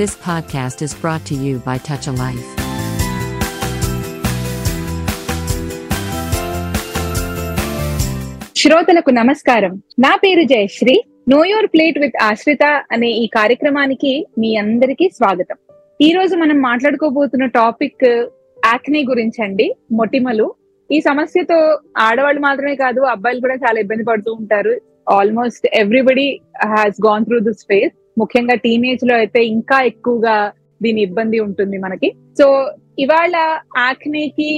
This podcast is brought to you by Touch a Life. శ్రోతలకు నమస్కారం. నా పేరు Jayashree. Know your plate with Ashrita అనే ఈ కార్యక్రమానికి మీ అందరికీ స్వాగతం. ఈ రోజు మనం మాట్లాడుకోబోతున్న టాపిక్ యాక్నే గురించి అండి మొటిమలు. ఈ సమస్యతో ఆడవాళ్ళు మాత్రమే కాదు అబ్బాయిలు కూడా చాలా ఇబ్బంది పడుతూ ఉంటారు. Almost everybody has gone through this phase ముఖ్యంగా టీనేజ్లో అయితే ఇంకా ఎక్కువగా దీని ఇబ్బంది ఉంటుంది మనకి. సో ఇవాళ యాక్నేకి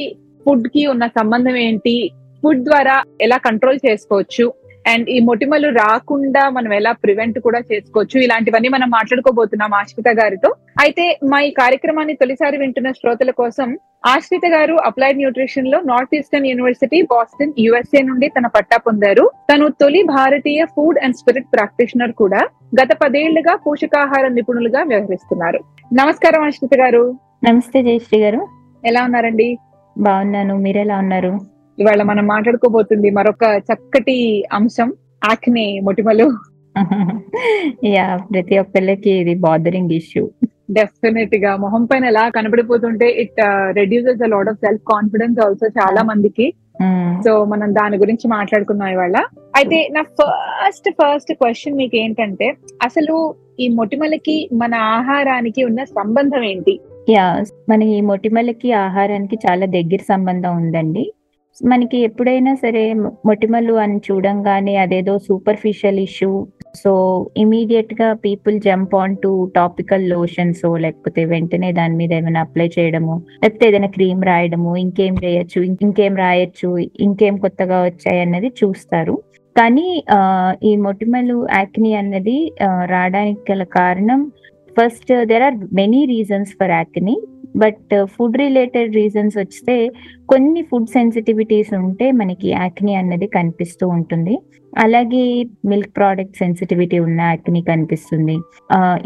ఫుడ్కి ఉన్న సంబంధం ఏంటి? ఫుడ్ ద్వారా ఎలా కంట్రోల్ చేసుకోవచ్చు? అండ్ ఈ మొటిమలు రాకుండా మనం ఎలా ప్రివెంట్ కూడా చేసుకోవచ్చు? ఇలాంటివన్నీ మనం మాట్లాడుకోబోతున్నాం ఆశ్రిత గారితో. అయితే మా ఈ కార్యక్రమాన్ని తొలిసారి వింటున్న శ్రోతల కోసం ఆశ్రిత గారు applied న్యూట్రిషన్లో North Eastern University Boston USA నుండి తన పట్టా పొందారు. తను తొలి భారతీయ ఫుడ్ అండ్ స్పిరిట్ ప్రాక్టీషనర్ కూడా గత పదేళ్ళుగా పోషకాహార నిపుణులుగా వ్యవహరిస్తున్నారు. నమస్కారం ఆశ్రిత గారు. నమస్తే జయశ్రీ గారు. ఎలా ఉన్నారండి? బాగున్నాను. మీరు ఎలా ఉన్నారు? ఇవాళ మనం మాట్లాడుకోబోతుంది మరొక చక్కటి అంశం ఆక్నే మొటిమలు. యా ప్రతి ఒక్కళ్ళకి ఇది బాదరింగ్ ఇష్యూ డెఫినెట్గా మొహం పైన ఎలా కనబడిపోతుంటే it reduces a lot of self confidence also చాలా మందికి. సో మనం దాని గురించి మాట్లాడుకుందాం ఇవాళ. అయితే నా ఫస్ట్ ఫస్ట్ క్వశ్చన్ మీకు ఏంటంటే అసలు ఈ మొటిమలకి మన ఆహారానికి ఉన్న సంబంధం ఏంటి? యా మన ఈ మొటిమలకి ఆహారానికి చాలా దగ్గర సంబంధం ఉందండి. మనకి ఎప్పుడైనా సరే మొటిమలు అని చూడంగానే అదేదో సూపర్ఫిషియల్ ఇష్యూ సో ఇమీడియట్గా people jump on to topical lotions లేకపోతే వెంటనే దాని మీద ఏమైనా అప్లై చేయడము లేకపోతే ఏదైనా క్రీమ్ రాయడము ఇంకేం చేయొచ్చు ఇంకేం రాయొచ్చు ఇంకేం కొత్తగా వచ్చాయి అన్నది చూస్తారు. కానీ ఈ మొటిమలు యాక్ని అన్నది రావడానికి గల కారణం first there are many reasons for acne but food related reasons వస్తే కొన్ని ఫుడ్ సెన్సిటివిటీస్ ఉంటే మనకి యాక్ని అన్నది కనిపిస్తూ ఉంటుంది. అలాగే మిల్క్ ప్రోడక్ట్ సెన్సిటివిటీ ఉన్న యాక్ని కనిపిస్తుంది.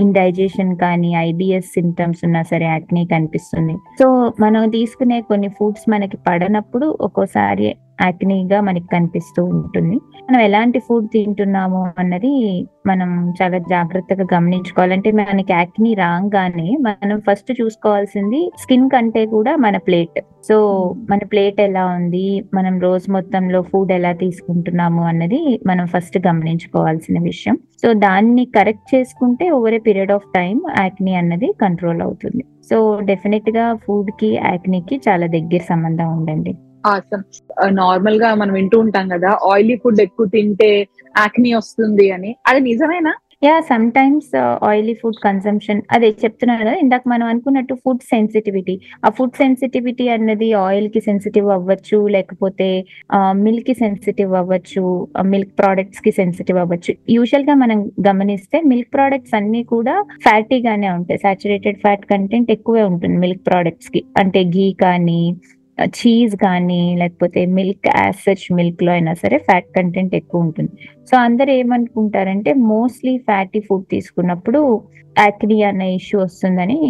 ఇండైజెషన్ కానీ ఐబిఎస్ సిమ్టమ్స్ ఉన్నా సరే యాక్ని కనిపిస్తుంది. సో మనం తీసుకునే కొన్ని ఫుడ్స్ మనకి పడనప్పుడు ఒక్కోసారి యాక్నీగా మనకి కనిపిస్తూ ఉంటుంది. మనం ఎలాంటి ఫుడ్ తింటున్నాము అన్నది మనం చాలా జాగ్రత్తగా గమనించుకోవాలంటే మనకి యాక్ని రాగానే మనం ఫస్ట్ చూసుకోవాల్సింది స్కిన్ కంటే కూడా మన ప్లేట్ సో మన ప్లేట్ ఎలా ఉంది? మనం రోజు మొత్తంలో ఫుడ్ ఎలా తీసుకుంటున్నాము అన్నది మనం ఫస్ట్ గమనించుకోవాల్సిన విషయం. సో దాన్ని కరెక్ట్ చేసుకుంటే over a period of time acne అన్నది కంట్రోల్ అవుతుంది. సో డెఫినెట్గా ఫుడ్కి యాక్నీకి చాలా దగ్గర సంబంధం ఉండండి ఆసమ్ నార్మల్ uh, గా మనం వింటూ ఉంటాం కదా ఆయిలీ ఫుడ్ ఎక్కువ తింటే యాక్ని వస్తుంది అని. అది నిజమేనా? Yeah sometimes oily food consumption అదే చెప్తున్నాను కదా ఇందాక మనం అనుకున్నట్టు ఫుడ్ సెన్సిటివిటీ ఆ ఫుడ్ సెన్సిటివిటీ అన్నది ఆయిల్కి సెన్సిటివ్ అవ్వచ్చు లేకపోతే మిల్క్కి సెన్సిటివ్ అవ్వచ్చు మిల్క్ ప్రోడక్ట్స్కి సెన్సిటివ్ అవ్వచ్చు. యూజువల్గా మనం గమనిస్తే మిల్క్ ప్రోడక్ట్స్ అన్ని కూడా ఫ్యాటీగానే ఉంటాయి. సాచురేటెడ్ ఫ్యాట్ కంటెంట్ ఎక్కువే ఉంటుంది మిల్క్ ప్రోడక్ట్స్కి. అంటే ఘీ కానీ చీజ్ కానీ లేకపోతే మిల్క్ యాసెచ్ మిల్క్లో అయినా సరే ఫ్యాట్ కంటెంట్ ఎక్కువ ఉంటుంది. సో అందరు ఏమనుకుంటారంటే మోస్ట్లీ ఫ్యాటీ ఫుడ్ తీసుకున్నప్పుడు యాక్ని అనే ఇష్యూ వస్తుందని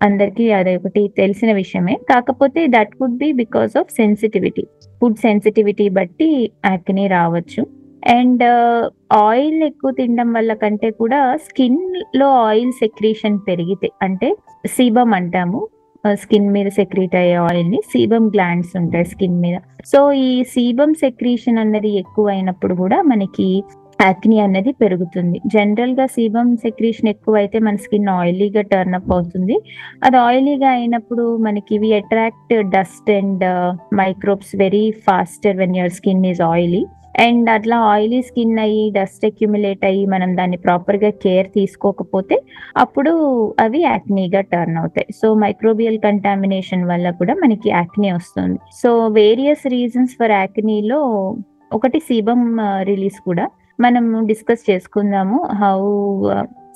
అందరికి అది ఒకటి తెలిసిన విషయమే. కాకపోతే that would be because of sensitivity food sensitivity బట్టి యాక్ని రావచ్చు. అండ్ ఆయిల్ uh, ఎక్కువ తినడం వల్ల కంటే కూడా స్కిన్లో ఆయిల్ సెక్రీషన్ పెరిగితే అంటే సీబం అంటాము. స్కిన్ మీద సెక్రీట్ అయ్యే ఆయిల్ని సీబమ్ గ్లాండ్స్ ఉంటాయి స్కిన్ మీద. సో ఈ సీబమ్ సెక్రీషన్ అన్నది ఎక్కువ అయినప్పుడు కూడా మనకి యాక్ని అనేది పెరుగుతుంది. జనరల్గా సీబమ్ సెక్రీషన్ ఎక్కువ అయితే మన స్కిన్ ఆయిలీగా టర్న్ అప్ అవుతుంది. అది ఆయిలీగా అయినప్పుడు మనకి ఇవి attract dust and microbes very faster when your skin is oily and అట్లా ఆయిలీ స్కిన్ అయ్యి డస్ట్ అక్యుమిలేట్ అయ్యి మనం దాన్ని ప్రాపర్గా కేర్ తీసుకోకపోతే అప్పుడు అవి యాక్నీగా టర్న్ అవుతాయి. సో మైక్రోబియల్ కంటామినేషన్ వల్ల కూడా మనకి యాక్నీ వస్తుంది. సో వేరియస్ రీజన్స్ ఫర్ యాక్నీలో ఒకటి సీబమ్ రిలీజ్ కూడా మనం డిస్కస్ చేసుకుందాము. How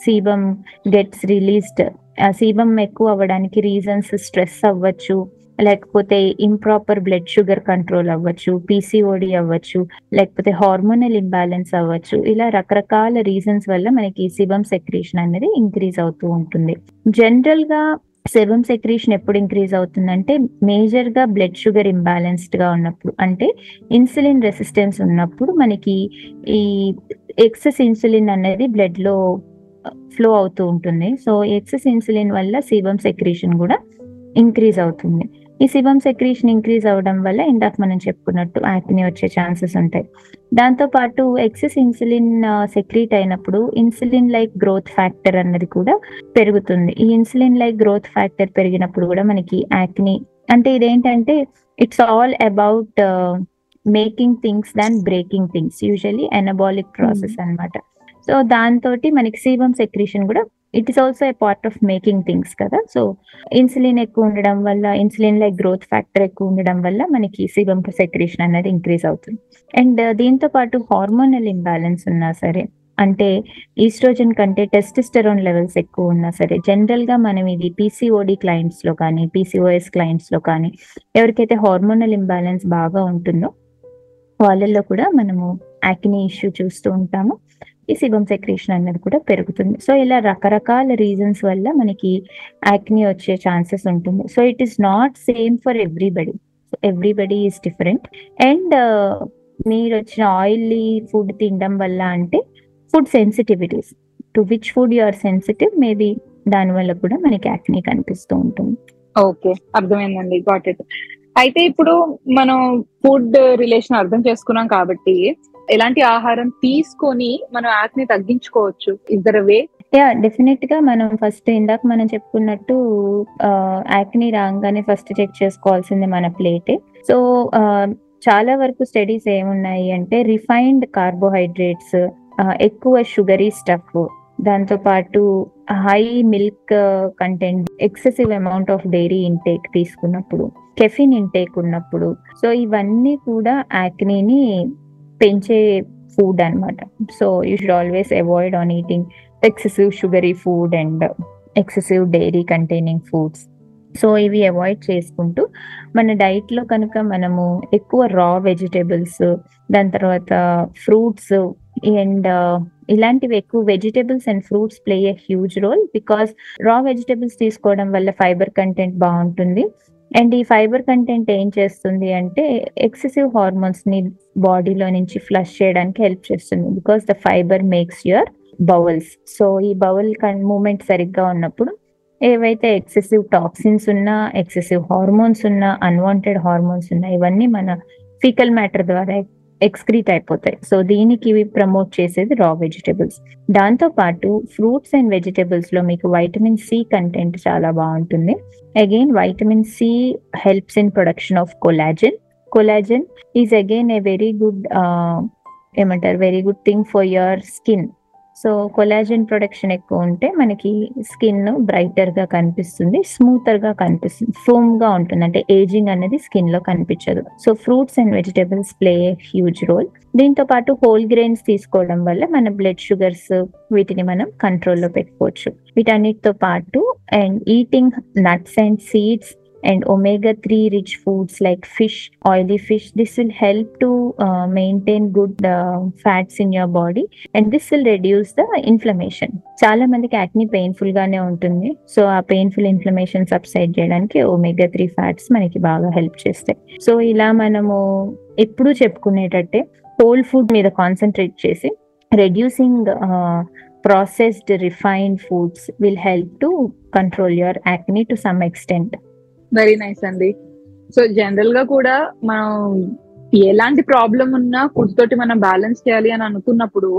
sebum gets released sebum ఎక్కువ అవ్వడానికి రీజన్స్ స్ట్రెస్ అవ్వచ్చు. లేకపోతే ఇంప్రాపర్ బ్లడ్ షుగర్ కంట్రోల్ అవ్వచ్చు పీసీఓడి అవ్వచ్చు లేకపోతే హార్మోనల్ ఇంబ్యాలెన్స్ అవ్వచ్చు. ఇలా రకరకాల రీజన్స్ వల్ల మనకి సిబమ్ సెక్రీషన్ అనేది ఇంక్రీజ్ అవుతూ ఉంటుంది. జనరల్గా సెబమ్ సెక్రీషన్ ఎప్పుడు ఇంక్రీజ్ అవుతుందంటే మేజర్గా బ్లడ్ షుగర్ ఇంబ్యాలెన్స్డ్గా ఉన్నప్పుడు అంటే ఇన్సులిన్ రెసిస్టెన్స్ ఉన్నప్పుడు మనకి ఈ ఎక్సెస్ ఇన్సులిన్ అనేది బ్లడ్లో ఫ్లో అవుతూ ఉంటుంది. సో ఎక్సెస్ ఇన్సులిన్ వల్ల సీబమ్ సెక్రీషన్ కూడా ఇంక్రీజ్ అవుతుంది. ఈ సిబమ్ సెక్రీషన్ ఇంక్రీజ్ అవ్వడం వల్ల ఇందాక మనం చెప్పుకున్నట్టు యాక్ని వచ్చే ఛాన్సెస్ ఉంటాయి. దాంతో పాటు ఎక్సెస్ ఇన్సులిన్ సెక్రీట్ అయినప్పుడు ఇన్సులిన్ లైక్ గ్రోత్ ఫ్యాక్టర్ అన్నది కూడా పెరుగుతుంది. ఈ ఇన్సులిన్ లైక్ గ్రోత్ ఫ్యాక్టర్ పెరిగినప్పుడు కూడా మనకి యాక్ని అంటే ఇదేంటంటే it's all about making things than breaking things usually anabolic process అన్నమాట. సో దాంతో మనకి సీబమ్ సెక్రీషన్ కూడా it is also a part of making things కదా. సో ఇన్సులిన్ ఎక్కువ ఉండడం వల్ల ఇన్సులిన్ లైక్ గ్రోత్ ఫ్యాక్టర్ ఎక్కువ ఉండడం వల్ల మనకి సీబమ్ సెక్రేషన్ అనేది ఇంక్రీజ్ అవుతుంది. అండ్ uh, దీంతో పాటు హార్మోనల్ ఇంబ్యాలెన్స్ ఉన్నా సరే అంటే ఈస్ట్రోజన్ కంటే టెస్టిస్టెరోన్ లెవెల్స్ ఎక్కువ ఉన్నా సరే జనరల్గా మనం ఇది పీసీఓడి క్లయింట్స్లో కానీ పీసీఓఎస్ క్లయింట్స్లో కానీ ఎవరికైతే హార్మోనల్ ఇంబ్యాలెన్స్ బాగా ఉంటుందో వాళ్ళల్లో కూడా మనము యాక్ని ఇష్యూ చూస్తూ ఉంటాము. ఈ సిబమ్ సెక్రేషన్ అనేది కూడా పెరుగుతుంది. సో ఇలా రకరకాల రీజన్స్ వల్ల మనకి యాక్ని వచ్చే ఛాన్సెస్ ఉంటుంది. So it is not same for everybody so everybody is different and మీరు వచ్చిన ఆయిల్లీ ఫుడ్ తినడం వల్ల అంటే food sensitivities to which food you are sensitive maybe దాని వల్ల కూడా మనకి యాక్ని కనిపిస్తూ ఉంటుంది. ఓకే అర్థమైందండి. గాట్ ఇట్ అయితే ఇప్పుడు మనం ఫుడ్ రిలేషన్ అర్థం చేసుకున్నాం కాబట్టి ఎలాంటి ఆహారం తీసుకొని మనం యాక్ని తగ్గించుకోవచ్చు? ఇద్దరు వే యా డెఫినెట్గా మనం ఫస్ట్ ఇందాక మనం చెప్పుకున్నట్టు యాక్ని రాగానే ఫస్ట్ చెక్ చేసుకోవాల్సింది మన ప్లేటే సో చాలా వరకు స్టడీస్ ఏమున్నాయి అంటే రిఫైన్డ్ కార్బోహైడ్రేట్స్ ఎక్కువ షుగరీ స్టఫ్ దాంతో పాటు high milk content excessive amount of dairy intake తీసుకున్నప్పుడు కెఫిన్ ఇంటేక్ ఉన్నప్పుడు. సో ఇవన్నీ కూడా యాక్నీని పెంచే ఫుడ్ అనమాట so you should always avoid on eating excessive sugary food and excessive dairy containing foods so ఇవి అవాయిడ్ చేసుకుంటూ మన డైట్లో కనుక మనము ఎక్కువ రా వెజిటేబుల్స్ దాని తర్వాత ఫ్రూట్స్ అండ్ ఇలాంటివి ఎక్కువ vegetables and fruits play a huge role because raw vegetables తీసుకోవడం వల్ల ఫైబర్ కంటెంట్ బాగుంటుంది. అండ్ ఈ ఫైబర్ కంటెంట్ ఏం చేస్తుంది అంటే ఎక్సెసివ్ హార్మోన్స్ని బాడీలో నుంచి ఫ్లష్ చేయడానికి హెల్ప్ చేస్తుంది because the fibre makes your bowels so ఈ బౌల్ మూమెంట్ సరిగ్గా ఉన్నప్పుడు ఏవైతే ఎక్సెసివ్ టాక్సిన్స్ ఉన్నా ఎక్సెసివ్ హార్మోన్స్ ఉన్నా అన్వాంటెడ్ హార్మోన్స్ ఉన్నా ఇవన్నీ మన ఫీకల్ మ్యాటర్ ద్వారా ఎక్స్క్రీట్ అయిపోతాయి. సో దీనికి ఇవి ప్రమోట్ చేసేది రా వెజిటేబుల్స్ దాంతో పాటు ఫ్రూట్స్ అండ్ వెజిటేబుల్స్లో మీకు వైటమిన్ సి కంటెంట్ చాలా బాగుంటుంది. Again vitamin C helps in production of collagen collagen is again a very good ఏమంటారు? Very good thing for your skin so collagen production ఎక్కువ ఉంటే మనకి స్కిన్ బ్రైటర్గా కనిపిస్తుంది స్మూతర్గా కనిపిస్తుంది ఫోమ్గా ఉంటుంది. అంటే ఏజింగ్ అనేది స్కిన్లో కనిపించదు. So fruits and vegetables play huge role. దీంతో పాటు హోల్ గ్రెయిన్స్ తీసుకోవడం వల్ల మన బ్లడ్ షుగర్స్ వీటిని మనం కంట్రోల్లో పెట్టుకోవచ్చు. వీటన్నిటితో పాటు and eating nuts and seeds and omega 3 rich foods like fish oily fish this will help to uh, maintain good uh, fats in your body and this will reduce the inflammation. చాలా మందికి acne painful గానే ఉంటుంది. So ఆ painful inflammation subside చేయడానికి omega three fats మనకి బాగా help చేస్తాయి. So ఇలా మనము ఎప్పుడు చెప్పుకునేటట్టే హోల్ ఫుడ్ మీద కాన్సన్ట్రేట్ చేసి reducing processed refined foods will help to control your acne to some extent very nice అండి. సో జనరల్గా కూడా మనం ఎలాంటి ప్రాబ్లం ఉన్నా ఫుడ్ తోటి మనం బ్యాలెన్స్ చేయాలి అని అనుకున్నప్పుడు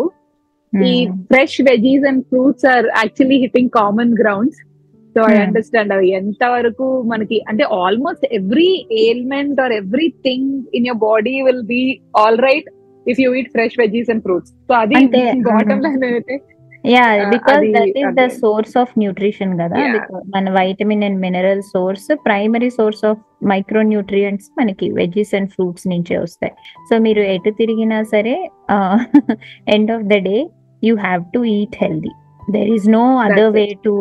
ఈ fresh veggies and fruits are actually hitting common grounds so I understand అవి ఎంత వరకు మనకి అంటే almost every ailment or everything in your body will be all right if you eat fresh veggies and fruits so అది bottom line అయితే yeah because that is the source of nutrition కదా. మన vitamin and mineral source primary source of micronutrients మనకి veggies and fruits నుంచే వస్తాయి. So మీరు ఎటు తిరిగినా సరే end of the day you have to eat healthy there is no other way to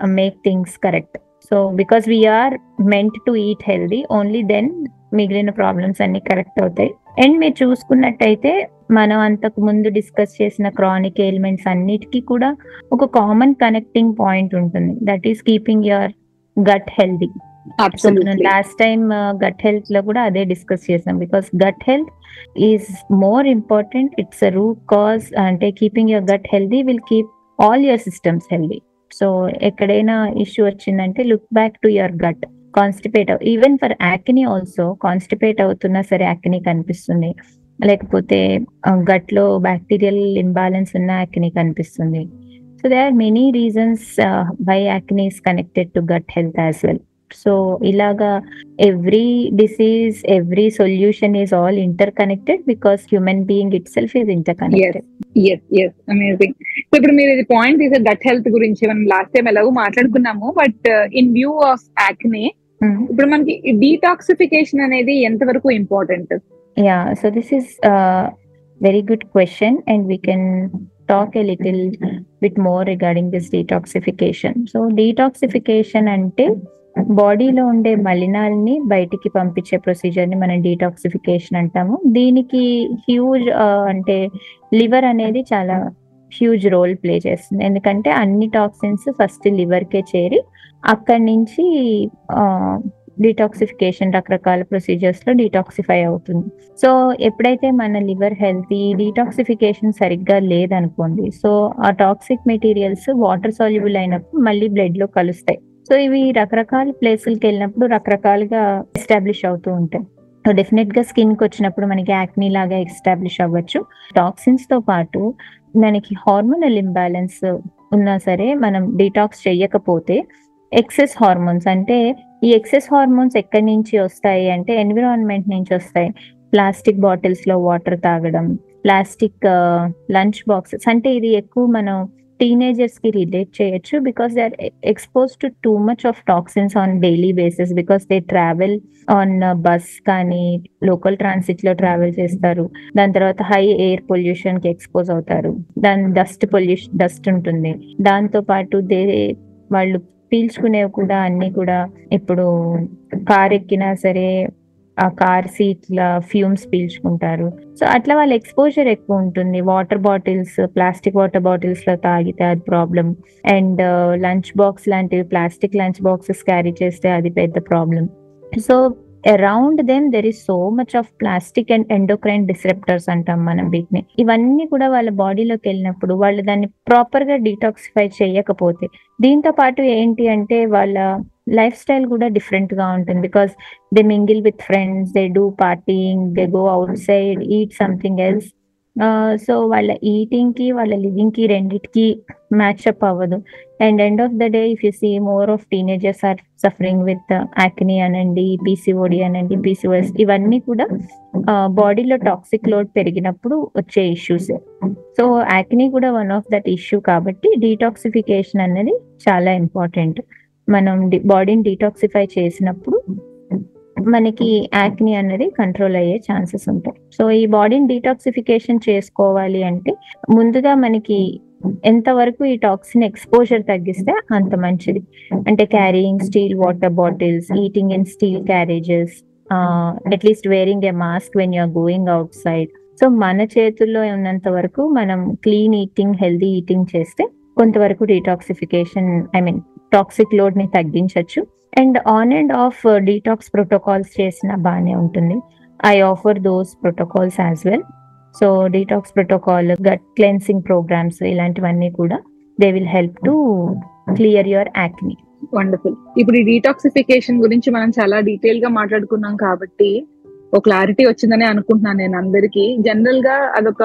make things correct so because we are meant to eat healthy only then మిగిలిన problems అన్ని correct అవుతాయి. And మీరు చూసుకున్నట్టయితే మనం అంతకు ముందు discuss చేసిన chronic elements అన్నిటికీ కూడా ఒక కామన్ కనెక్టింగ్ పాయింట్ ఉంటుంది. That is keeping your gut healthy so మనం లాస్ట్ టైం గట్ హెల్త్లో కూడా అదే డిస్కస్ చేసాం. Because gut health is more important it's a root cause అంటే keeping your gut healthy will keep all your systems healthy so ఎక్కడైనా issue వచ్చిందంటే look back to your gut constipate even for acne also constipate అవుతున్నా సరే యాక్ని కనిపిస్తుంది. లేకపోతే గట్లో bacterial imbalance ఉన్న acne కనిపిస్తుంది. So they are many reasons why acne is connected to gut health as well so ఇలాగా every disease every solution is all interconnected because human being itself is interconnected amazing so ఇప్పుడు మీరు ఇది point తీసే gut health గురించి. మనం last time ఎలాగో మాట్లాడుకున్నాము but in view of acne ఇప్పుడు మనకి డీటాక్సిఫికేషన్ అనేది ఎంతవరకు important yeah so this is very good question and we can talk a little bit more regarding this detoxification so detoxification అంటే బాడీలో ఉండే మలినాల్ని బయటికి పంపించే ప్రొసీజర్ని మనం డీటాక్సిఫికేషన్ అంటాము. దీనికి హ్యూజ్ అంటే లివర్ అనేది చాలా హ్యూజ్ రోల్ ప్లే చేస్తుంది. ఎందుకంటే అన్ని టాక్సిన్స్ ఫస్ట్ లివర్కే చేరి అక్కడి నుంచి డీటాక్సిఫికేషన్ రకరకాల ప్రొసీజర్స్లో డీటాక్సిఫై అవుతుంది. సో ఎప్పుడైతే మన లివర్ హెల్త్ ఈ డీటాక్సిఫికేషన్ సరిగ్గా లేదనుకోండి సో ఆ టాక్సిక్ మెటీరియల్స్ వాటర్ సాల్యుబుల్ అయినప్పుడు మళ్ళీ బ్లడ్లో కలుస్తాయి. సో ఇవి రకరకాల ప్లేసులకి వెళ్ళినప్పుడు రకరకాలుగా ఎస్టాబ్లిష్ అవుతూ ఉంటాయి. సో డెఫినెట్గా స్కిన్కి వచ్చినప్పుడు మనకి యాక్నీ లాగా ఎస్టాబ్లిష్ అవ్వచ్చు. టాక్సిన్స్తో పాటు మనకి హార్మోనల్ ఇంబ్యాలెన్స్ ఉన్నా సరే మనం డీటాక్స్ చేయకపోతే ఎక్సెస్ హార్మోన్స్ అంటే ఈ ఎక్సెస్ హార్మోన్స్ ఎక్కడి నుంచి వస్తాయి అంటే ఎన్విరాన్మెంట్ నుంచి వస్తాయి. ప్లాస్టిక్ బాటిల్స్లో వాటర్ తాగడం ప్లాస్టిక్ లంచ్ బాక్సెస్ అంటే ఇది ఎక్కువ మనం టీనేజర్స్కి రిలేట్ చేయొచ్చు because they are expose to too much of toxins on daily basis because they travel on bus కానీ లోకల్ ట్రాన్సిట్లో ట్రావెల్ చేస్తారు. దాని తర్వాత హై ఎయిర్ పొల్యూషన్కి ఎక్స్పోజ్ అవుతారు. దాని డస్ట్ పొల్యూషన్ డస్ట్ ఉంటుంది. దాంతో పాటు దే వాళ్ళు పీల్చుకునేవి కూడా అన్ని కూడా ఇప్పుడు కార్ ఎక్కినా సరే ఆ కార్ సీట్ల ఫ్యూమ్స్ పీల్చుకుంటారు. సో అట్లా వాళ్ళ ఎక్స్పోజర్ ఎక్కువ ఉంటుంది. వాటర్ బాటిల్స్ ప్లాస్టిక్ వాటర్ బాటిల్స్లో తాగితే అది ప్రాబ్లం అండ్ లంచ్ బాక్స్ లాంటివి ప్లాస్టిక్ లంచ్ బాక్సెస్ క్యారీ చేస్తే అది పెద్ద problem so around them there is so much of plastic and endocrine disruptors అంటాం మనం వీటిని. ఇవన్నీ కూడా వాళ్ళ బాడీలోకి వెళ్ళినప్పుడు వాళ్ళు దాన్ని ప్రాపర్గా డీటాక్సిఫై చేయకపోతే దీంతో పాటు ఏంటి అంటే వాళ్ళ లైఫ్ స్టైల్ కూడా డిఫరెంట్గా ఉంటుంది. Because they mingle with friends they do partying they go outside eat something else so వాళ్ళ ఈటింగ్కి వాళ్ళ లివింగ్కి రెండిటికి మ్యాచ్ అప్ అవ్వదు. And end of the day if you see more of teenagers are suffering with acne అనండి PCOD అనండి PCOS ఇవన్నీ కూడా బాడీలో టాక్సిక్ లోడ్ పెరిగినప్పుడు వచ్చే ఇష్యూస్ సో యాక్ని కూడా వన్ ఆఫ్ దట్ ఇష్యూ కాబట్టి డీటాక్సిఫికేషన్ అనేది చాలా ఇంపార్టెంట్ మనం బాడీని డీటాక్సిఫై చేసినప్పుడు మనకి యాక్ని అనేది కంట్రోల్ అయ్యే ఛాన్సెస్ ఉంటాయి. సో ఈ బాడీని డీటాక్సిఫికేషన్ చేసుకోవాలి అంటే ముందుగా మనకి ఎంతవరకు ఈ టాక్సిన్ ఎక్స్పోజర్ తగ్గిస్తే అంత మంచిది. అంటే carrying steel water bottles eating in steel carriages at least wearing a mask when you are going outside so మన చేతుల్లో ఉన్నంత వరకు మనం క్లీన్ ఈటింగ్ హెల్దీ ఈటింగ్ చేస్తే కొంతవరకు డీటాక్సిఫికేషన్ ఐ మీన్ టాక్సిక్ లోడ్ని తగ్గించవచ్చు and on and off detox protocols చేసిన బాగానే ఉంటుంది. I offer those protocols as well so detox protocol gut cleansing programs ఇలాంటివన్నీ కూడా they will help to clear your acne wonderful ఇప్పుడు ఈ డీటాక్సిఫికేషన్ గురించి మనం చాలా డీటెయిల్గా మాట్లాడుకున్నాం కాబట్టి ఒక క్లారిటీ వచ్చిందని అనుకుంటున్నాను నేను అందరికీ. జనరల్గా అదొక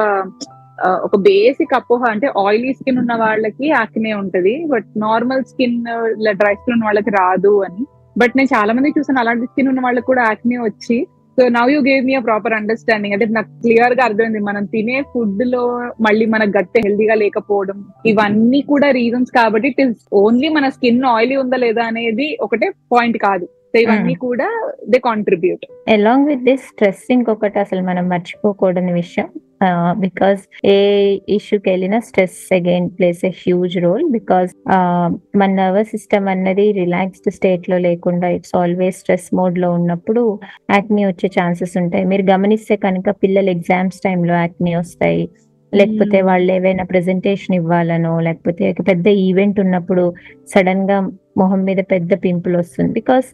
ఒక బేసిక్ అపోహ అంటే ఆయిలీ స్కిన్ ఉన్న వాళ్ళకి యాక్నే ఉంటది but normal skin dry skin ఉన్న వాళ్ళకి రాదు అని. బట్ నేను చాలా మంది చూసాను అలాంటి స్కిన్ ఉన్న వాళ్ళకి కూడా యాక్నే వచ్చి. So now you gave me a proper understanding అంటే నాకు క్లియర్గా అర్థమైంది మనం తినే ఫుడ్లో మళ్ళీ మన గట్టె హెల్దీగా లేకపోవడం. ఇవన్నీ కూడా రీజన్స్ కాబట్టి ఇట్ ఇస్ ఓన్లీ మన స్కిన్ ఆయిలీ ఉందా లేదా అనేది ఒకటే పాయింట్ కాదు. సో ఇవన్నీ కూడా they contribute. Along with this stress ఇంకొకటి అసలు మనం మర్చిపోకూడని విషయం. బికాస్ ఏ ఇష్యూకి వెళ్ళినా stress again plays a huge role because మన నర్వస్ సిస్టమ్ అన్నది రిలాక్స్డ్ స్టేట్లో లేకుండా ఇట్స్ ఆల్వేస్ స్ట్రెస్ మోడ్లో ఉన్నప్పుడు యాక్ని వచ్చే ఛాన్సెస్ ఉంటాయి. మీరు గమనిస్తే కనుక పిల్లలు ఎగ్జామ్స్ టైంలో యాక్ని వస్తాయి. లేకపోతే వాళ్ళు ఏవైనా ప్రెజెంటేషన్ ఇవ్వాలనో లేకపోతే పెద్ద ఈవెంట్ ఉన్నప్పుడు సడన్గా మొహం మీద పెద్ద పింపుల్ వస్తుంది. Because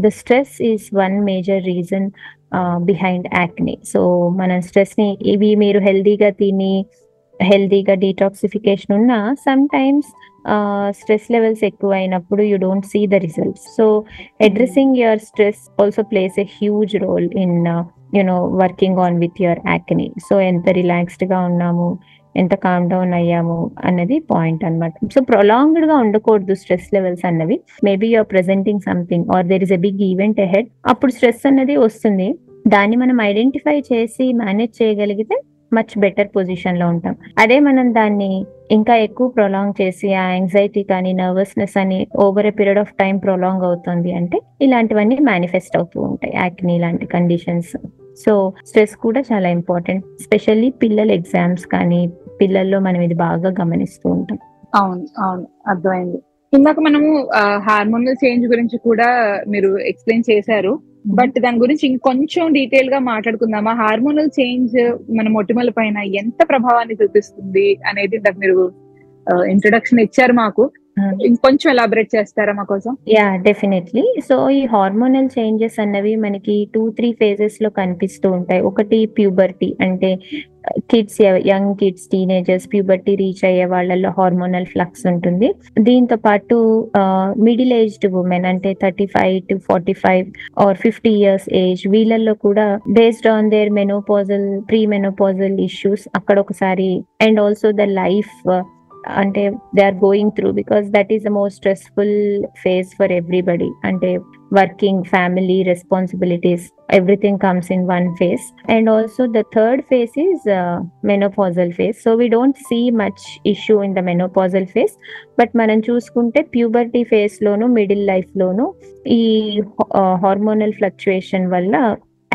the stress is one major reason behind acne so మన స్ట్రెస్ని ఇవి మీరు హెల్దీగా తిని హెల్దీగా డీటాక్సిఫికేషన్ ఉన్నా సమ్ టైమ్స్ స్ట్రెస్ లెవెల్స్ ఎక్కువ అయినప్పుడు you don't see the results so addressing your stress also plays a huge role in you know working on with your acne so ఎంత రిలాక్స్డ్గా ఉన్నాము ఎంత కామ్ డౌన్ అయ్యాము అన్నది పాయింట్ అనమాట సో ప్రొలాంగ్డ్గా ఉండకూడదు స్ట్రెస్ లెవెల్స్ అన్నవి. Maybe you are presenting something or there is a big event ahead అప్పుడు స్ట్రెస్ అన్నది వస్తుంది. దాన్ని మనం ఐడెంటిఫై చేసి మేనేజ్ చేయగలిగితే మచ్ బెటర్ పొజిషన్లో ఉంటాం. అదే మనం దాన్ని ఇంకా ఎక్కువ ప్రొలాంగ్ చేసి ఆ యాంగ్జైటీ కానీ నర్వస్నెస్ అని over a period of time prolong అవుతుంది అంటే ఇలాంటివన్నీ మేనిఫెస్ట్ అవుతూ ఉంటాయి యాక్ని లాంటి కండిషన్స్ సో స్ట్రెస్ కూడా చాలా ఇంపార్టెంట్ స్పెషల్లీ పిల్లల ఎగ్జామ్స్ కానీ పిల్లల్లో మనం ఇది బాగా గమనిస్తూ ఉంటాం. అవును అవును అర్థమైంది. ఇందాక మనము హార్మోనల్ చేంజ్ గురించి కూడా మీరు ఎక్స్ప్లెయిన్ చేశారు. Mm-hmm. బట్ దాని గురించి ఇంకొంచెం డీటెయిల్గా మాట్లాడుకుందామా? హార్మోనల్ చేంజ్ మన మొటిమల పైన ఎంత ప్రభావాన్ని చూపిస్తుంది అనేది ఇందాక మీరు uh, ఇంట్రొడక్షన్ ఇచ్చారు మాకు. Hmm. ఇంకొంచెం ఎలాబరేట్ చేస్తారా మా కోసం? యా డెఫినెట్లీ సో ఈ హార్మోనల్ చేంజెస్ అన్నవి మనకి టూ త్రీ ఫేజెస్లో కనిపిస్తూ ఉంటాయి. ఒకటి ప్యూబర్టీ అంటే kids young kids teenagers puberty reach అయ్యే వాళ్ళల్లో హార్మోనల్ ఫ్లక్స్ ఉంటుంది. దీంతో పాటు మిడిల్ ఏజ్డ్ ఉమెన్ అంటే thirty five to forty five or fifty years age వీళ్ళల్లో కూడా based on their menopausal pre menopausal issues అక్కడ ఒకసారి అండ్ ఆల్సో ద లైఫ్ అంటే they are going through because that is the most stressful phase for everybody అంటే working family responsibilities everything comes in one phase and also the third phase is menopausal phase so we don't see much issue in the menopausal phase but మనం చూసుకుంటే puberty phase లోను middle life లోను ఈ hormonal fluctuation వల్ల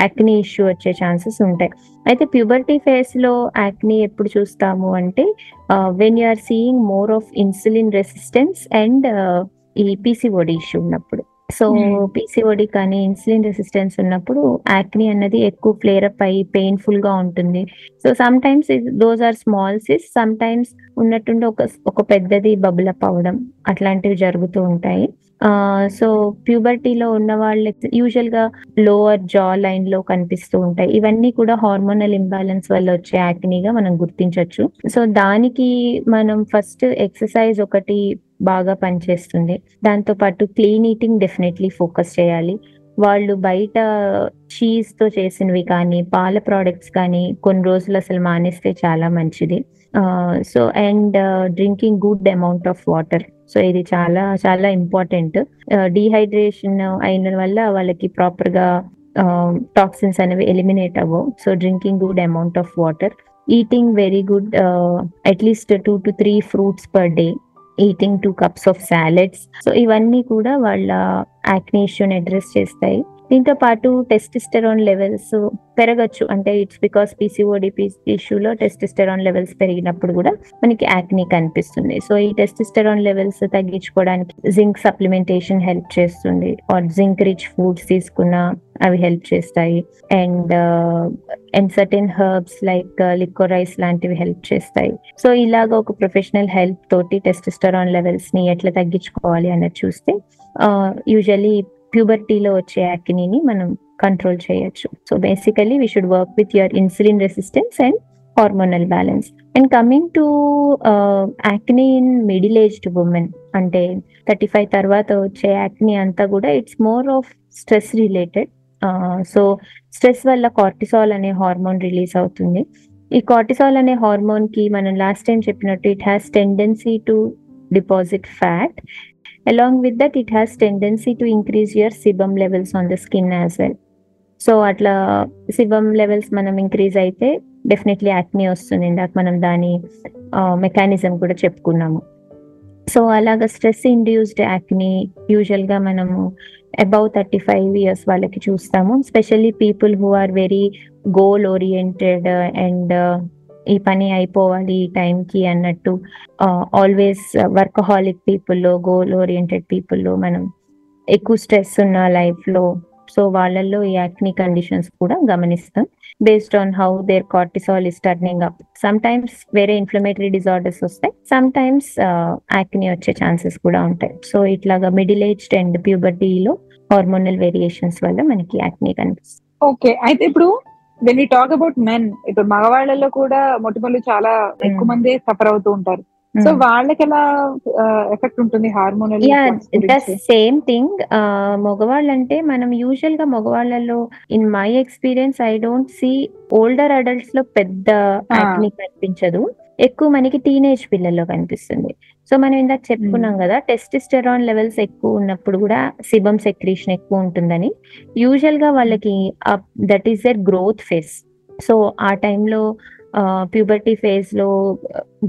యాక్ని issue వచ్చే chances ఉంటాయి. అయితే puberty ఫేస్లో యాక్ని ఎప్పుడు చూస్తాము అంటే when you are seeing more of insulin resistance and ఈ పీసీఓడి ఇష్యూ ఉన్నప్పుడు. సో పీసీఓడి కానీ ఇన్సులిన్ రెసిస్టెన్స్ ఉన్నప్పుడు యాక్ని అన్నది ఎక్కువ ఫ్లేర్ అప్ అయ్యి పెయిన్ఫుల్గా ఉంటుంది. So sometimes those are small sys sometimes ఉన్నట్టుండి ఒక ఒక పెద్దది బబుల్ అప్ అవడం అట్లాంటివి జరుగుతూ ఉంటాయి. సో ప్యూబర్టీలో ఉన్న వాళ్ళు యూజువల్గా లోవర్ జా లైన్లో కనిపిస్తూ ఉంటాయి. ఇవన్నీ కూడా హార్మోనల్ ఇంబ్యాలెన్స్ వల్ల వచ్చే యాక్నీగా మనం గుర్తించవచ్చు సో దానికి మనం ఫస్ట్ ఎక్సర్సైజ్ ఒకటి బాగా పనిచేస్తుంది. దాంతో పాటు క్లీన్ ఈటింగ్ డెఫినెట్లీ ఫోకస్ చేయాలి. వాళ్ళు బయట చీజ్తో చేసినవి కానీ పాల ప్రోడక్ట్స్ కానీ కొన్ని రోజులు అసలు మానేస్తే చాలా మంచిది. So and drinking good amount of water so ఇది చాలా చాలా ఇంపార్టెంట్ డీహైడ్రేషన్ అయిన వల్ల వాళ్ళకి ప్రాపర్గా టాక్సిన్స్ అనేవి ఎలిమినేట్ అవ్వవు. So drinking good amount of water eating very good at least two to three fruits per day eating two cups of salads so ఇవన్నీ కూడా వాళ్ళ యాక్ని అడ్రస్ చేస్తాయి. దీంతో పాటు టెస్టిస్టెరాన్ లెవెల్స్ పెరగచ్చు. అంటే ఇట్స్ బికాస్ పీసీఓడి ఇష్యూలో టెస్టిస్టెరాన్ లెవెల్స్ పెరిగినప్పుడు కూడా మనకి యాక్ని కనిపిస్తుంది. సో ఈ టెస్టిస్టెరాన్ లెవెల్స్ తగ్గించుకోవడానికి జింక్ సప్లిమెంటేషన్ హెల్ప్ చేస్తుంది. ఆర్ జింక్ రిచ్ ఫుడ్స్ తీసుకున్న అవి హెల్ప్ చేస్తాయి. And and certain herbs like liquorice లాంటివి హెల్ప్ చేస్తాయి. సో ఇలాగ ఒక ప్రొఫెషనల్ హెల్ప్ తోటి టెస్టిస్టరాన్ లెవెల్స్ని ఎట్లా తగ్గించుకోవాలి అన్నది చూస్తే యూజువలీ ప్యూబర్టీలో వచ్చే యాక్నీని మనం కంట్రోల్ చేయొచ్చు. So basically we should work with your insulin resistance and hormonal balance and coming to acne in middle aged women అంటే థర్టీ ఫైవ్ తర్వాత వచ్చే యాక్నీ అంతా కూడా it's more of stress related so stress వల్ల cortisol అనే hormone release అవుతుంది. ఈ cortisol అనే హార్మోన్కి మనం లాస్ట్ టైం చెప్పినట్టు it has tendency to deposit fat along with that it has tendency to increase your sebum levels on the skin as well so అట్లా sebum levels మనం increase అయితే definitely acne వస్తుంది. ఇందాక మనం దాని మెకానిజం కూడా చెప్పుకున్నాము. సో అలాగ స్ట్రెస్ ఇండ్యూస్డ్ యాక్ని యూజువల్గా మనము అబౌవ్ థర్టీ ఫైవ్ ఇయర్స్ వాళ్ళకి చూస్తాము. Specially people who are very goal oriented and ఈ పని అయిపోవాలి ఈ టైంకి అన్నట్టు ఆల్వేస్ వర్కహాలిక్ పీపుల్లో గోల్ ఓరియంటెడ్ పీపుల్లో మనం ఎక్కువ స్ట్రెస్ ఉన్న లైఫ్లో సో వాళ్ళల్లో ఈ యాక్ని కండిషన్స్ కూడా గమనిస్తాం. Based on how their cortisol is turning up sometimes వేరే ఇన్ఫ్లమేటరీ డిజార్డర్స్ వస్తాయి సమ్ టైమ్స్ యాక్ని వచ్చే ఛాన్సెస్ కూడా ఉంటాయి. సో ఇట్లాగా మిడిల్ ఏజ్డ్ అండ్ ప్యూబర్టీలో హార్మోనల్ వేరియేషన్స్ వల్ల మనకి యాక్ని కనిపిస్తుంది. ఓకే అయితే ఇప్పుడు when you talk about men ఇప్పుడు మగవాళ్ళలో కూడా మొటిమలు చాలా ఎక్కువ Hmm. మంది సఫర్ అవుతూ ఉంటారు. సో వాళ్ళకి ఎలా ఎఫెక్ట్ ఉంటుంది హార్మోనల్ ద సేమ్ థింగ్ మగవాళ్ళు అంటే మనం యూజువల్గా మగవాళ్ళలో in my experience I don't see older అడల్ట్స్లో పెద్ద యాక్ని కనిపించదు. ఎక్కువ మనకి టీనేజ్ పిల్లల్లో కనిపిస్తుంది. సో మనం ఇందాక చెప్పుకున్నాం కదా టెస్టిస్టెరాన్ లెవెల్స్ ఎక్కువ ఉన్నప్పుడు కూడా సిబమ్ సెక్రీషన్ ఎక్కువ ఉంటుందని. యూజువల్గా వాళ్ళకి that is their growth phase so ఆ టైంలో ప్యూబర్టీ ఫేజ్లో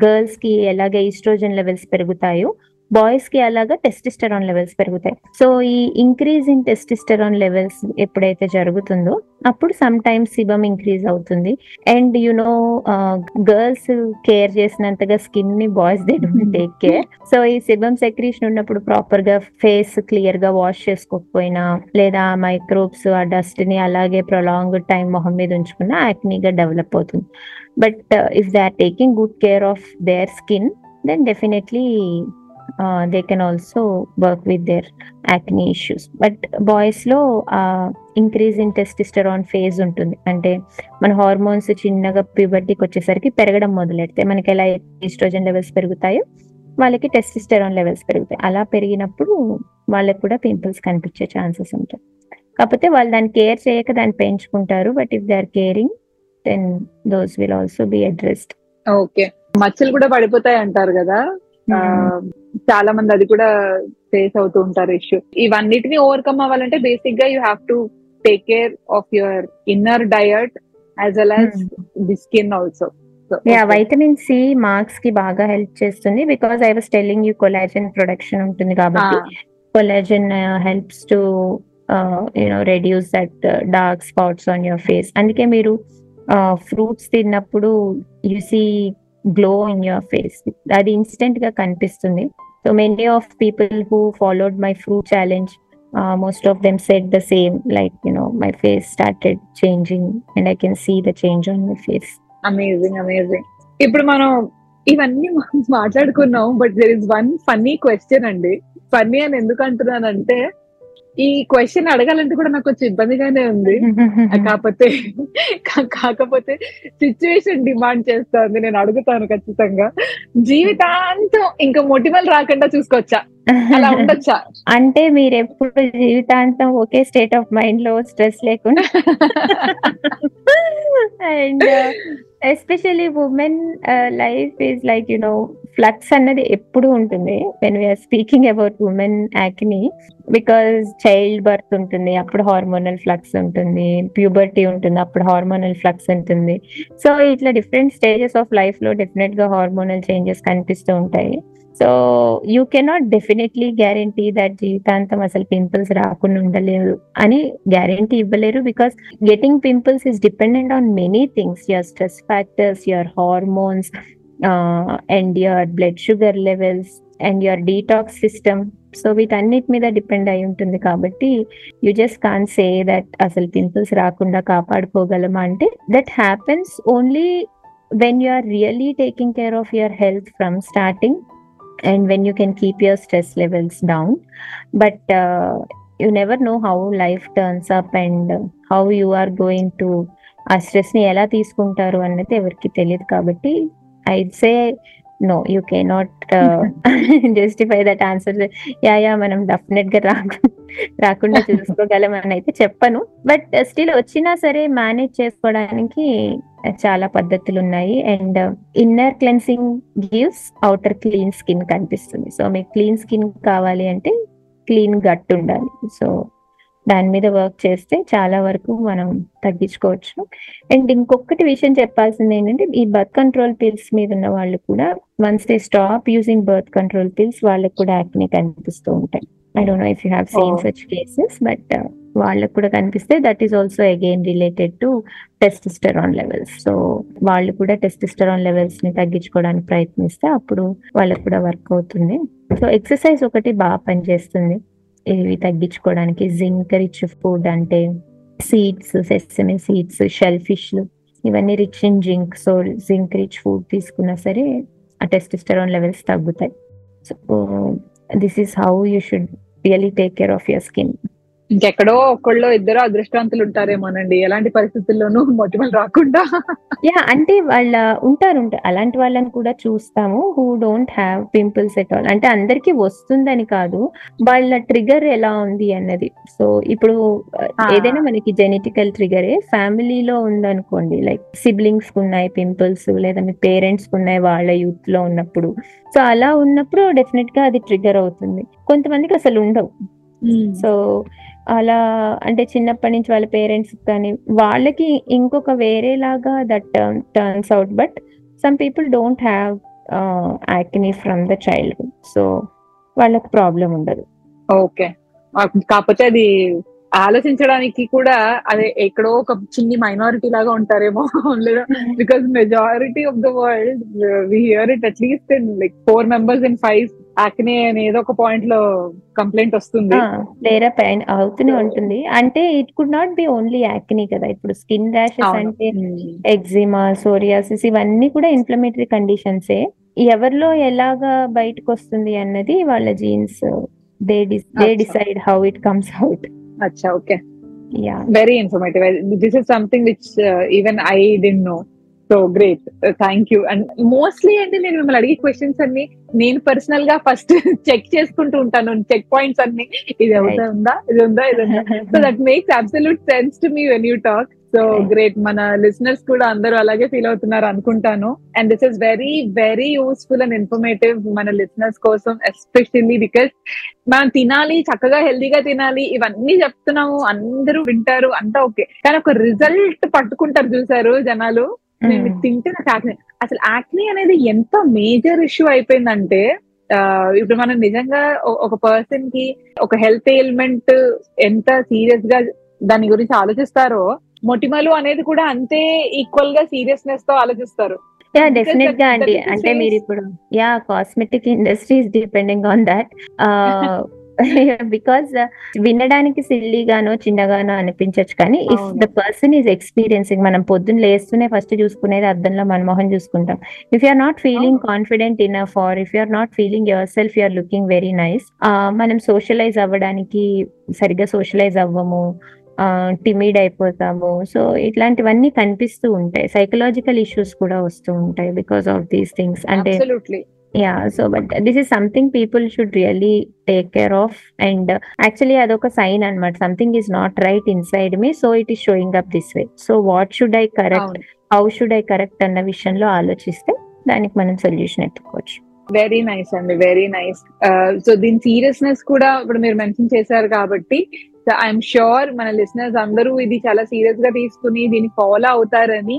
గర్ల్స్కి ఎలాగ ఈస్ట్రోజన్ లెవెల్స్ పెరుగుతాయో బాయ్స్కి అలాగా టెస్టిస్టరాన్ లెవెల్స్ పెరుగుతాయి. సో ఈ ఇంక్రీజ్ ఇన్ టెస్టిస్టరాన్ లెవెల్స్ ఎప్పుడైతే జరుగుతుందో అప్పుడు సమ్ టైమ్స్ సిబమ్ ఇంక్రీజ్ అవుతుంది and you know girls care చేసినంతగా స్కిన్ని boys they don't take care so ఈ సిబమ్ సెక్రీషన్ ఉన్నప్పుడు ప్రాపర్గా ఫేస్ క్లియర్గా వాష్ చేసుకోకపోయినా లేదా మైక్రోబ్స్ ఆ డస్ట్ని అలాగే ప్రొలాంగ్ టైం మొహం మీద ఉంచుకున్న యాక్నీగా డెవలప్ అవుతుంది. But if they are taking good care of their skin then definitely they can also work with their acne issues but బాయ్స్లో increase in testosterone phase ఉంటుంది. అంటే మన హార్మోన్స్ చిన్నగా ప్యూబర్టీకి వచ్చేసరికి పెరగడం మొదలెడితే మనకి ఎలా ఈస్ట్రోజన్ లెవెల్స్ పెరుగుతాయో వాళ్ళకి టెస్టిస్టరాన్ లెవెల్స్ పెరుగుతాయి. అలా పెరిగినప్పుడు వాళ్ళకి కూడా పింపుల్స్ కనిపించే ఛాన్సెస్ ఉంటాయి. కాకపోతే వాళ్ళు దాన్ని కేర్ చేయక దాన్ని పెంచుకుంటారు. But if they are caring then those will also be addressed okay. మచ్చలు కూడా పడిపోతాయి అంటారు కదా? చాలా మంది అది కూడా ఫేస్ అవుతూ ఉంటారు ఇష్యూ ఇవన్నిటిని ఓవర్కమ్ అవ్వాలంటే బేసిక్గా you have to take care of your inner diet as well as the skin also yeah vitamin C మార్క్స్కి బాగా హెల్ప్ చేస్తుంది because I was telling you collagen production ఉంటుంది కాబట్టి collagen helps to you know reduce that dark spots on your face అందుకే మీరు fruits తిన్నప్పుడు you see glow in your face అది ఇన్స్టెంట్గా కనిపిస్తుంది so many of people who followed my fruit challenge most of them set the same like you know my face started changing and I can see the change on my face amazing amazing ఇప్పుడు మనం ఇవన్నీ మనం మాట్లాడుకున్నాం but there is one funny question అండి. Funny అని ఎందుకు అంటున్నానంటే ఈ క్వశ్చన్ అడగాలంటే కూడా నాకు కొంచెం ఇబ్బందిగానే ఉంది. కాకపోతే కాకపోతే సిచ్యువేషన్ డిమాండ్ చేస్తుంది నేను అడుగుతాను ఖచ్చితంగా. జీవితాంతం ఇంకా మొటిమలు రాకుండా చూసుకోవచ్చా? అలా ఉండొచ్చా? అంటే మీరు ఎప్పుడు జీవితాంతం ఒకే స్టేట్ ఆఫ్ మైండ్లో స్ట్రెస్ లేకుండా? And especially women life is like you know flux అన్నది ఎప్పుడు ఉంటుంది when we are speaking about women acne because child birth ఉంటుంది అప్పుడు హార్మోనల్ ఫ్లక్స్ ఉంటుంది ప్యూబర్టీ ఉంటుంది అప్పుడు హార్మోనల్ ఫ్లక్స్ ఉంటుంది. సో ఇట్లా డిఫరెంట్ స్టేజెస్ ఆఫ్ లైఫ్లో డెఫినెట్గా హార్మోనల్ చేంజెస్ కనిపిస్తూ ఉంటాయి. So you cannot definitely guarantee that జీవితాంతం అసలు పింపుల్స్ రాకుండా ఉండలేదు అని గ్యారంటీ ఇవ్వలేరు because getting pimples is dependent on many things your stress factors your hormones and your blood sugar levels and your detox system so వీటన్నిటి మీద depend అయి ఉంటుంది కాబట్టి you just can't say that అసలు పింపుల్స్ రాకుండా కాపాడుకోగలమా అంటే that happens only when you are really taking care of your health from starting and when you can keep your stress levels down but uh, never know how life turns up and how you are going to ఆ స్ట్రెస్ని ఎలా తీసుకుంటారు అన్నది ఎవరికి తెలియదు కాబట్టి I say no you can not justify that answer yeah yeah మనం డెఫినెట్గా రాకు రాకుండా చూసుకోగలం అని అయితే చెప్పను బట్ స్టిల్ వచ్చినా సరే మేనేజ్ చేసుకోవడానికి చాలా పద్ధతులు ఉన్నాయి and inner cleansing gives outer clean skin కనిపిస్తుంది. సో మీకు క్లీన్ స్కిన్ కావాలి అంటే క్లీన్ గట్ ఉండాలి. సో దాని మీద వర్క్ చేస్తే చాలా వరకు మనం తగ్గించుకోవచ్చు. అండ్ ఇంకొకటి విషయం చెప్పాల్సింది ఏంటంటే ఈ బర్త్ కంట్రోల్ పిల్స్ మీద ఉన్న వాళ్ళు కూడా once they stop using birth control pills వాళ్ళకి కూడా యాక్ని కనిపిస్తూ ఉంటాయి. I don't know if you have seen. Such cases but వాళ్ళకు కూడా కనిపిస్తే that is also again related to testosterone levels so వాళ్ళు కూడా టెస్టిస్టరాన్ లెవెల్స్ని తగ్గించుకోవడానికి ప్రయత్నిస్తే అప్పుడు వాళ్ళకు కూడా వర్క్ అవుతుంది. సో ఎక్సర్సైజ్ ఒకటి బాగా పనిచేస్తుంది. ఇవి తగ్గించుకోవడానికి జింక్ రిచ్ ఫుడ్ అంటే సీడ్స్ సెసమి సీడ్స్ షెల్ ఫిష్లు ఇవన్నీ rich in zinc so zinc rich food తీసుకున్నా సరే ఆ టెస్టిస్టరాన్ లెవెల్స్ తగ్గుతాయి. So this is how you should really take care of your skin ఇంకెక్కడో ఒక్కళ్ళో ఇద్దరు అదృష్టవంతులు ఉంటారేమోనండి ఎలాంటి పరిస్థితుల్లోనూ మొటిమలు రాకుండా. యా అంటే వాళ్ళ ఉంటారు అలాంటి వాళ్ళని కూడా చూస్తాము. Who don't have pimples at all అంటే అందరికి వస్తుందని కాదు. వాళ్ళ ట్రిగర్ ఎలా ఉంది అన్నది. సో ఇప్పుడు. ఏదైనా మనకి జెనెటికల్ ట్రిగరే ఫ్యామిలీలో ఉందనుకోండి లైక్ సిబ్లింగ్స్ ఉన్నాయి పింపుల్స్ లేదా మీ పేరెంట్స్ ఉన్నాయి వాళ్ళ యూత్లో ఉన్నప్పుడు. సో అలా ఉన్నప్పుడు డెఫినెట్గా అది ట్రిగర్ అవుతుంది. కొంతమందికి అసలు ఉండవు. సో అలా అంటే చిన్నప్పటి నుంచి వాళ్ళ పేరెంట్స్ కానీ వాళ్ళకి ఇంకొక వేరేలాగా that turns out but some people don't have acne from the childhood so వాళ్ళకి ప్రాబ్లం ఉండదు. ఓకే. కాకపోతే అది ఆలోచించడానికి కూడా అదే ఎక్కడో ఒక చిన్ని మైనారిటీ లాగా ఉంటారేమో లేదా because majority of the world we hear it at least in like four members in five acne అని ఏదో ఒక పాయింట్లో కంప్లైంట్ వస్తుంది. లేరా పైన అవుతూనే ఉంటుంది. అంటే it could not be only acne కదా. ఇప్పుడు స్కిన్ ర్యాషెస్. అంటే. ఎగ్జిమా సోరియాసిస్ ఇవన్నీ కూడా ఇన్ఫ్లమేటరీ కండిషన్సే ఎవరిలో ఎలాగా బయటకు వస్తుంది అన్నది వాళ్ళ genes they they. Decide how it comes out అచ్చా okay. Yeah very informative this is something which even I didn't know so great. Thank you and mostly అంటే నేను మిమ్మల్ని అడిగే క్వశ్చన్స్ అన్ని నేను పర్సనల్గా ఫస్ట్ చెక్ చేసుకుంటూ ఉంటాను. చెక్ పాయింట్స్ అన్ని. ఇది అవుతా. ఉందా? ఇది ఉందా? ఇది ఉందా? So that makes absolute sense to me when you talk so. Great మన లిసనర్స్ కూడా అందరూ అలాగే ఫీల్ అవుతున్నారు అనుకుంటాను. And this is very very useful and informative మన లిసనర్స్ కోసం ఎస్పెషల్లీ బికాస్ మనం తినాలి చక్కగా హెల్దీగా తినాలి ఇవన్నీ చెప్తున్నాము. అందరూ వింటారు. అంతా ఓకే కానీ ఒక రిజల్ట్ పట్టుకుంటారు చూసారు జనాలు. నేను తింటే నాకు యాక్ని అసలు యాక్ని అనేది ఎంత మేజర్ ఇష్యూ అయిపోయిందంటే ఇప్పుడు మనం నిజంగా ఒక పర్సన్కి ఒక హెల్త్ ఎయిల్మెంట్ ఎంత సీరియస్గా దాని గురించి ఆలోచిస్తారో మొటిమలు అనేది కూడా అంతే ఈక్వల్గా సీరియస్నెస్తో ఆలోచిస్తారు. యా డెఫినెట్గా అండి. అంటే. మీరు ఇప్పుడు yeah cosmetic industry is depending on that because వినడానికి సిల్లీగానో చిన్నగానో అనిపించవచ్చు కానీ if. The person is experiencing మనం పొద్దున్న లేస్తూనే ఫస్ట్ చూసుకునేది అద్దంలో మనమోహన్ చూసుకుంటాం. If you are not feeling. Confident enough or if you are not feeling yourself you are looking very nice మనం సోషలైజ్ అవ్వడానికి సరిగ్గా సోషలైజ్ అవ్వము టిమిడ్ అయిపోతాము. సో ఇట్లాంటివన్నీ కనిపిస్తూ ఉంటాయి. సైకలాజికల్ ఇష్యూస్ కూడా వస్తూ ఉంటాయి బికాస్ ఆఫ్ దీస్ థింగ్స్ అంటే yeah so but this is something people should really take care of and actually అదొక సైన్ అనమాట something is not right inside me so it is showing up this way so what should I correct how should I correct అన్న విషయంలో ఆలోచిస్తే దానికి మనం solution ఎత్తుకోవచ్చు. Very nice అండి very nice so దీని సీరియస్నెస్ కూడా ఇప్పుడు మీరు మెన్షన్ చేశారు కాబట్టి ఐఎమ్ షూర్ మన లిసనర్స్ అందరూ ఇది చాలా సీరియస్గా తీసుకుని దీన్ని ఫాలో అవుతారని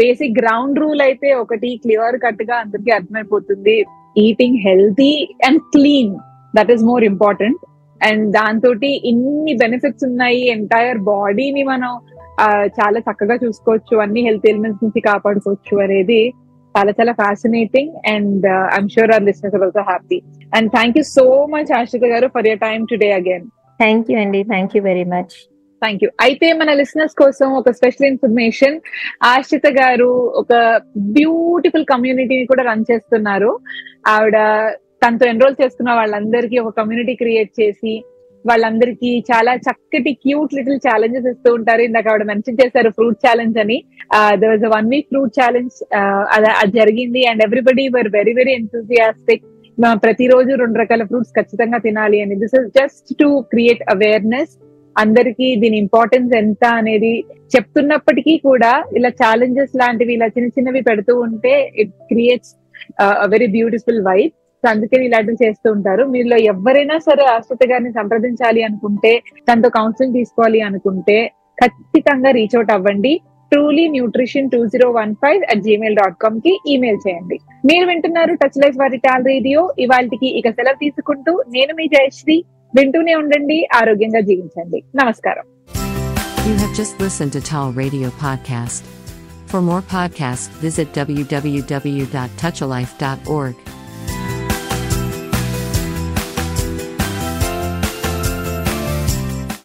బేసిక్ గ్రౌండ్ రూల్ అయితే ఒకటి క్లియర్ కట్గా అందరికి అర్థమైపోతుంది. Eating healthy and clean that is more important and దాంతో ఇన్ని బెనిఫిట్స్ ఉన్నాయి. ఎంటైర్ బాడీని మనం చాలా చక్కగా చూసుకోవచ్చు. అన్ని హెల్త్ ఎలిమెంట్స్ నుంచి కాపాడుకోవచ్చు అనేది చాలా చాలా fascinating and I'm sure our listeners also happy and thank you so much Ashritha garu for your time today again thank you అండి thank you very much thank you అయితే మన లిసనర్స్ కోసం ఒక స్పెషల్ ఇన్ఫర్మేషన్ ఆశ్రిత గారు ఒక beautiful కమ్యూనిటీని కూడా run చేస్తున్నారు. ఆవిడ తనతో ఎన్రోల్ చేసుకున్న వాళ్ళందరికీ ఒక కమ్యూనిటీ క్రియేట్ చేసి వాళ్ళందరికీ చాలా చక్కటి క్యూట్ లిటిల్ ఛాలెంజెస్ ఇస్తూ ఉంటారు. ఇందాక ఆవిడ మెన్షన్ చేశారు ఫ్రూట్ ఛాలెంజ్ అని. There was one week fruit challenge అది జరిగింది and everybody were very very enthusiastic ప్రతిరోజు రెండు రకాల ఫ్రూట్స్ ఖచ్చితంగా తినాలి అని. This is just to create awareness అందరికీ దీని ఇంపార్టెన్స్ ఎంత అనేది చెప్తున్నప్పటికీ కూడా ఇలా ఛాలెంజెస్ లాంటివి ఇలా చిన్న చిన్నవి పెడుతూ ఉంటే it creates very beautiful vibe so అందుకని ఇలాంటివి చేస్తూ ఉంటారు. మీలో ఎవరైనా సరే ఆశ్రిత గారిని సంప్రదించాలి అనుకుంటే తనతో కౌన్సిలింగ్ తీసుకోవాలి అనుకుంటే ఖచ్చితంగా రీచ్ అవుట్ అవ్వండి. Truly nutrition two zero one five at Gmail dot కామ్కి email చేయండి. మీరు వింటున్నారు టచ్ లైఫ్ వారి టాల్ రేడియో ఇవాళకి ఇక సెలవు తీసుకుంటూ నేను మీ జయశ్రీ. వింటూనే ఉండండి ఆరోగ్యంగా జీవించండి నమస్కారం You have just listened to Tall Radio Podcast. For more podcasts, visit www.touchalife.org.